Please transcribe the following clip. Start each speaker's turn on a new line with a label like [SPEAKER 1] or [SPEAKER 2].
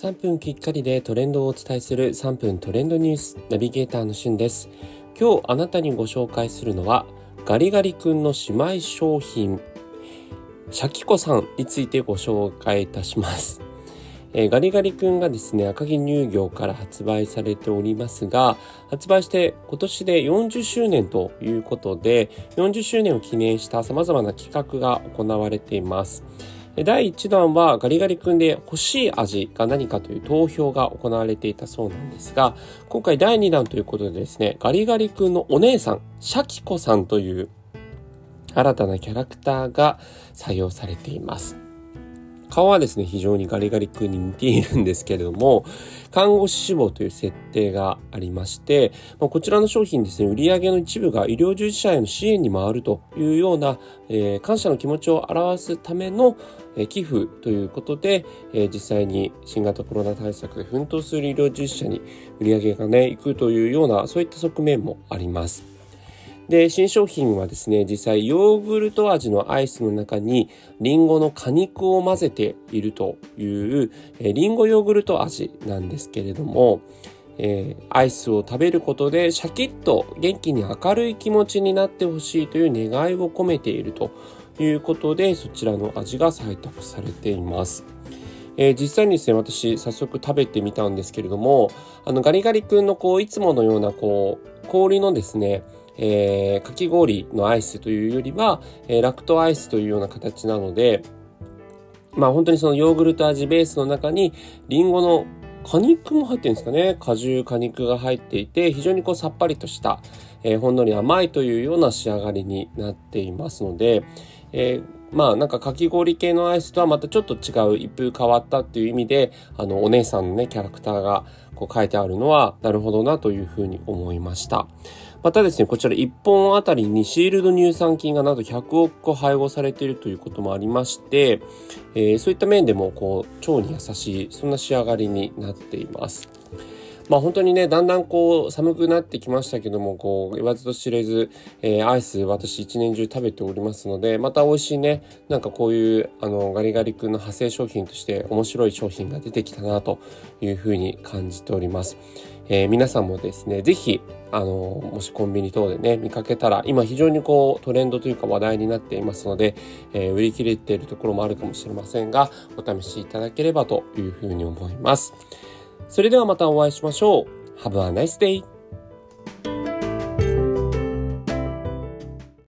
[SPEAKER 1] 3分きっかりでトレンドをお伝えする3分トレンドニュースナビゲーターのしゅんです。今日あなたにご紹介するのはガリガリ君の姉妹商品シャキコさんについてご紹介いたします。え、ガリガリ君がですね、赤城乳業から発売されておりますが、発売して今年で40周年ということで、40周年を記念した様々な企画が行われています。第1弾はガリガリ君で欲しい味が何かという投票が行われていたそうなんですが、今回第2弾ということでですね、ガリガリ君のお姉さん、シャキコさんという新たなキャラクターが採用されています。顔はですね、非常にガリガリ君に似ているんですけれども、看護師志望という設定がありまして、まこちらの商品ですね、売上の一部が医療従事者への支援に回るというような、えー、感謝の気持ちを表すための、えー、寄付ということで、えー、実際に新型コロナ対策で奮闘する医療従事者に売り上げがね、行くというような、そういった側面もあります。で、新商品はですね、実際ヨーグルト味のアイスの中にリンゴの果肉を混ぜているという、えー、リンゴヨーグルト味なんですけれども、えー、アイスを食べることでシャキッと元気に明るい気持ちになってほしいという願いを込めているということで、そちらの味が採択されています。えー、実際にですね、私早速食べてみたんですけれども、あのガリガリ君のこう、いつものようなこう、氷のですね、えー、かき氷のアイスというよりは、えー、ラクトアイスというような形なので、まあ本当にそのヨーグルト味ベースの中にリンゴの果肉も入ってるんですかね。果汁、果肉が入っていて、非常にこうさっぱりとした、えー、ほんのり甘いというような仕上がりになっていますので、えーまあなんかかき氷系のアイスとはまたちょっと違う一風変わったっていう意味で、あのお姉さんのね、キャラクターがこう書いてあるのは、なるほどなというふうに思いました。またですね、こちら1本あたりにシールド乳酸菌がなんと100億個配合されているということもありまして、えー、そういった面でもこう腸に優しい、そんな仕上がりになっています。まあ本当にね、だんだんこう寒くなってきましたけども、こう言わずと知れず、えー、アイス私一年中食べておりますので、また美味しいね、なんかこういうあのガリガリ君の派生商品として面白い商品が出てきたなというふうに感じております。えー、皆さんもですね、ぜひ、あの、もしコンビニ等でね、見かけたら、今非常にこうトレンドというか話題になっていますので、えー、売り切れているところもあるかもしれませんが、お試しいただければというふうに思います。それではまたお会いしましょう。Have a nice day!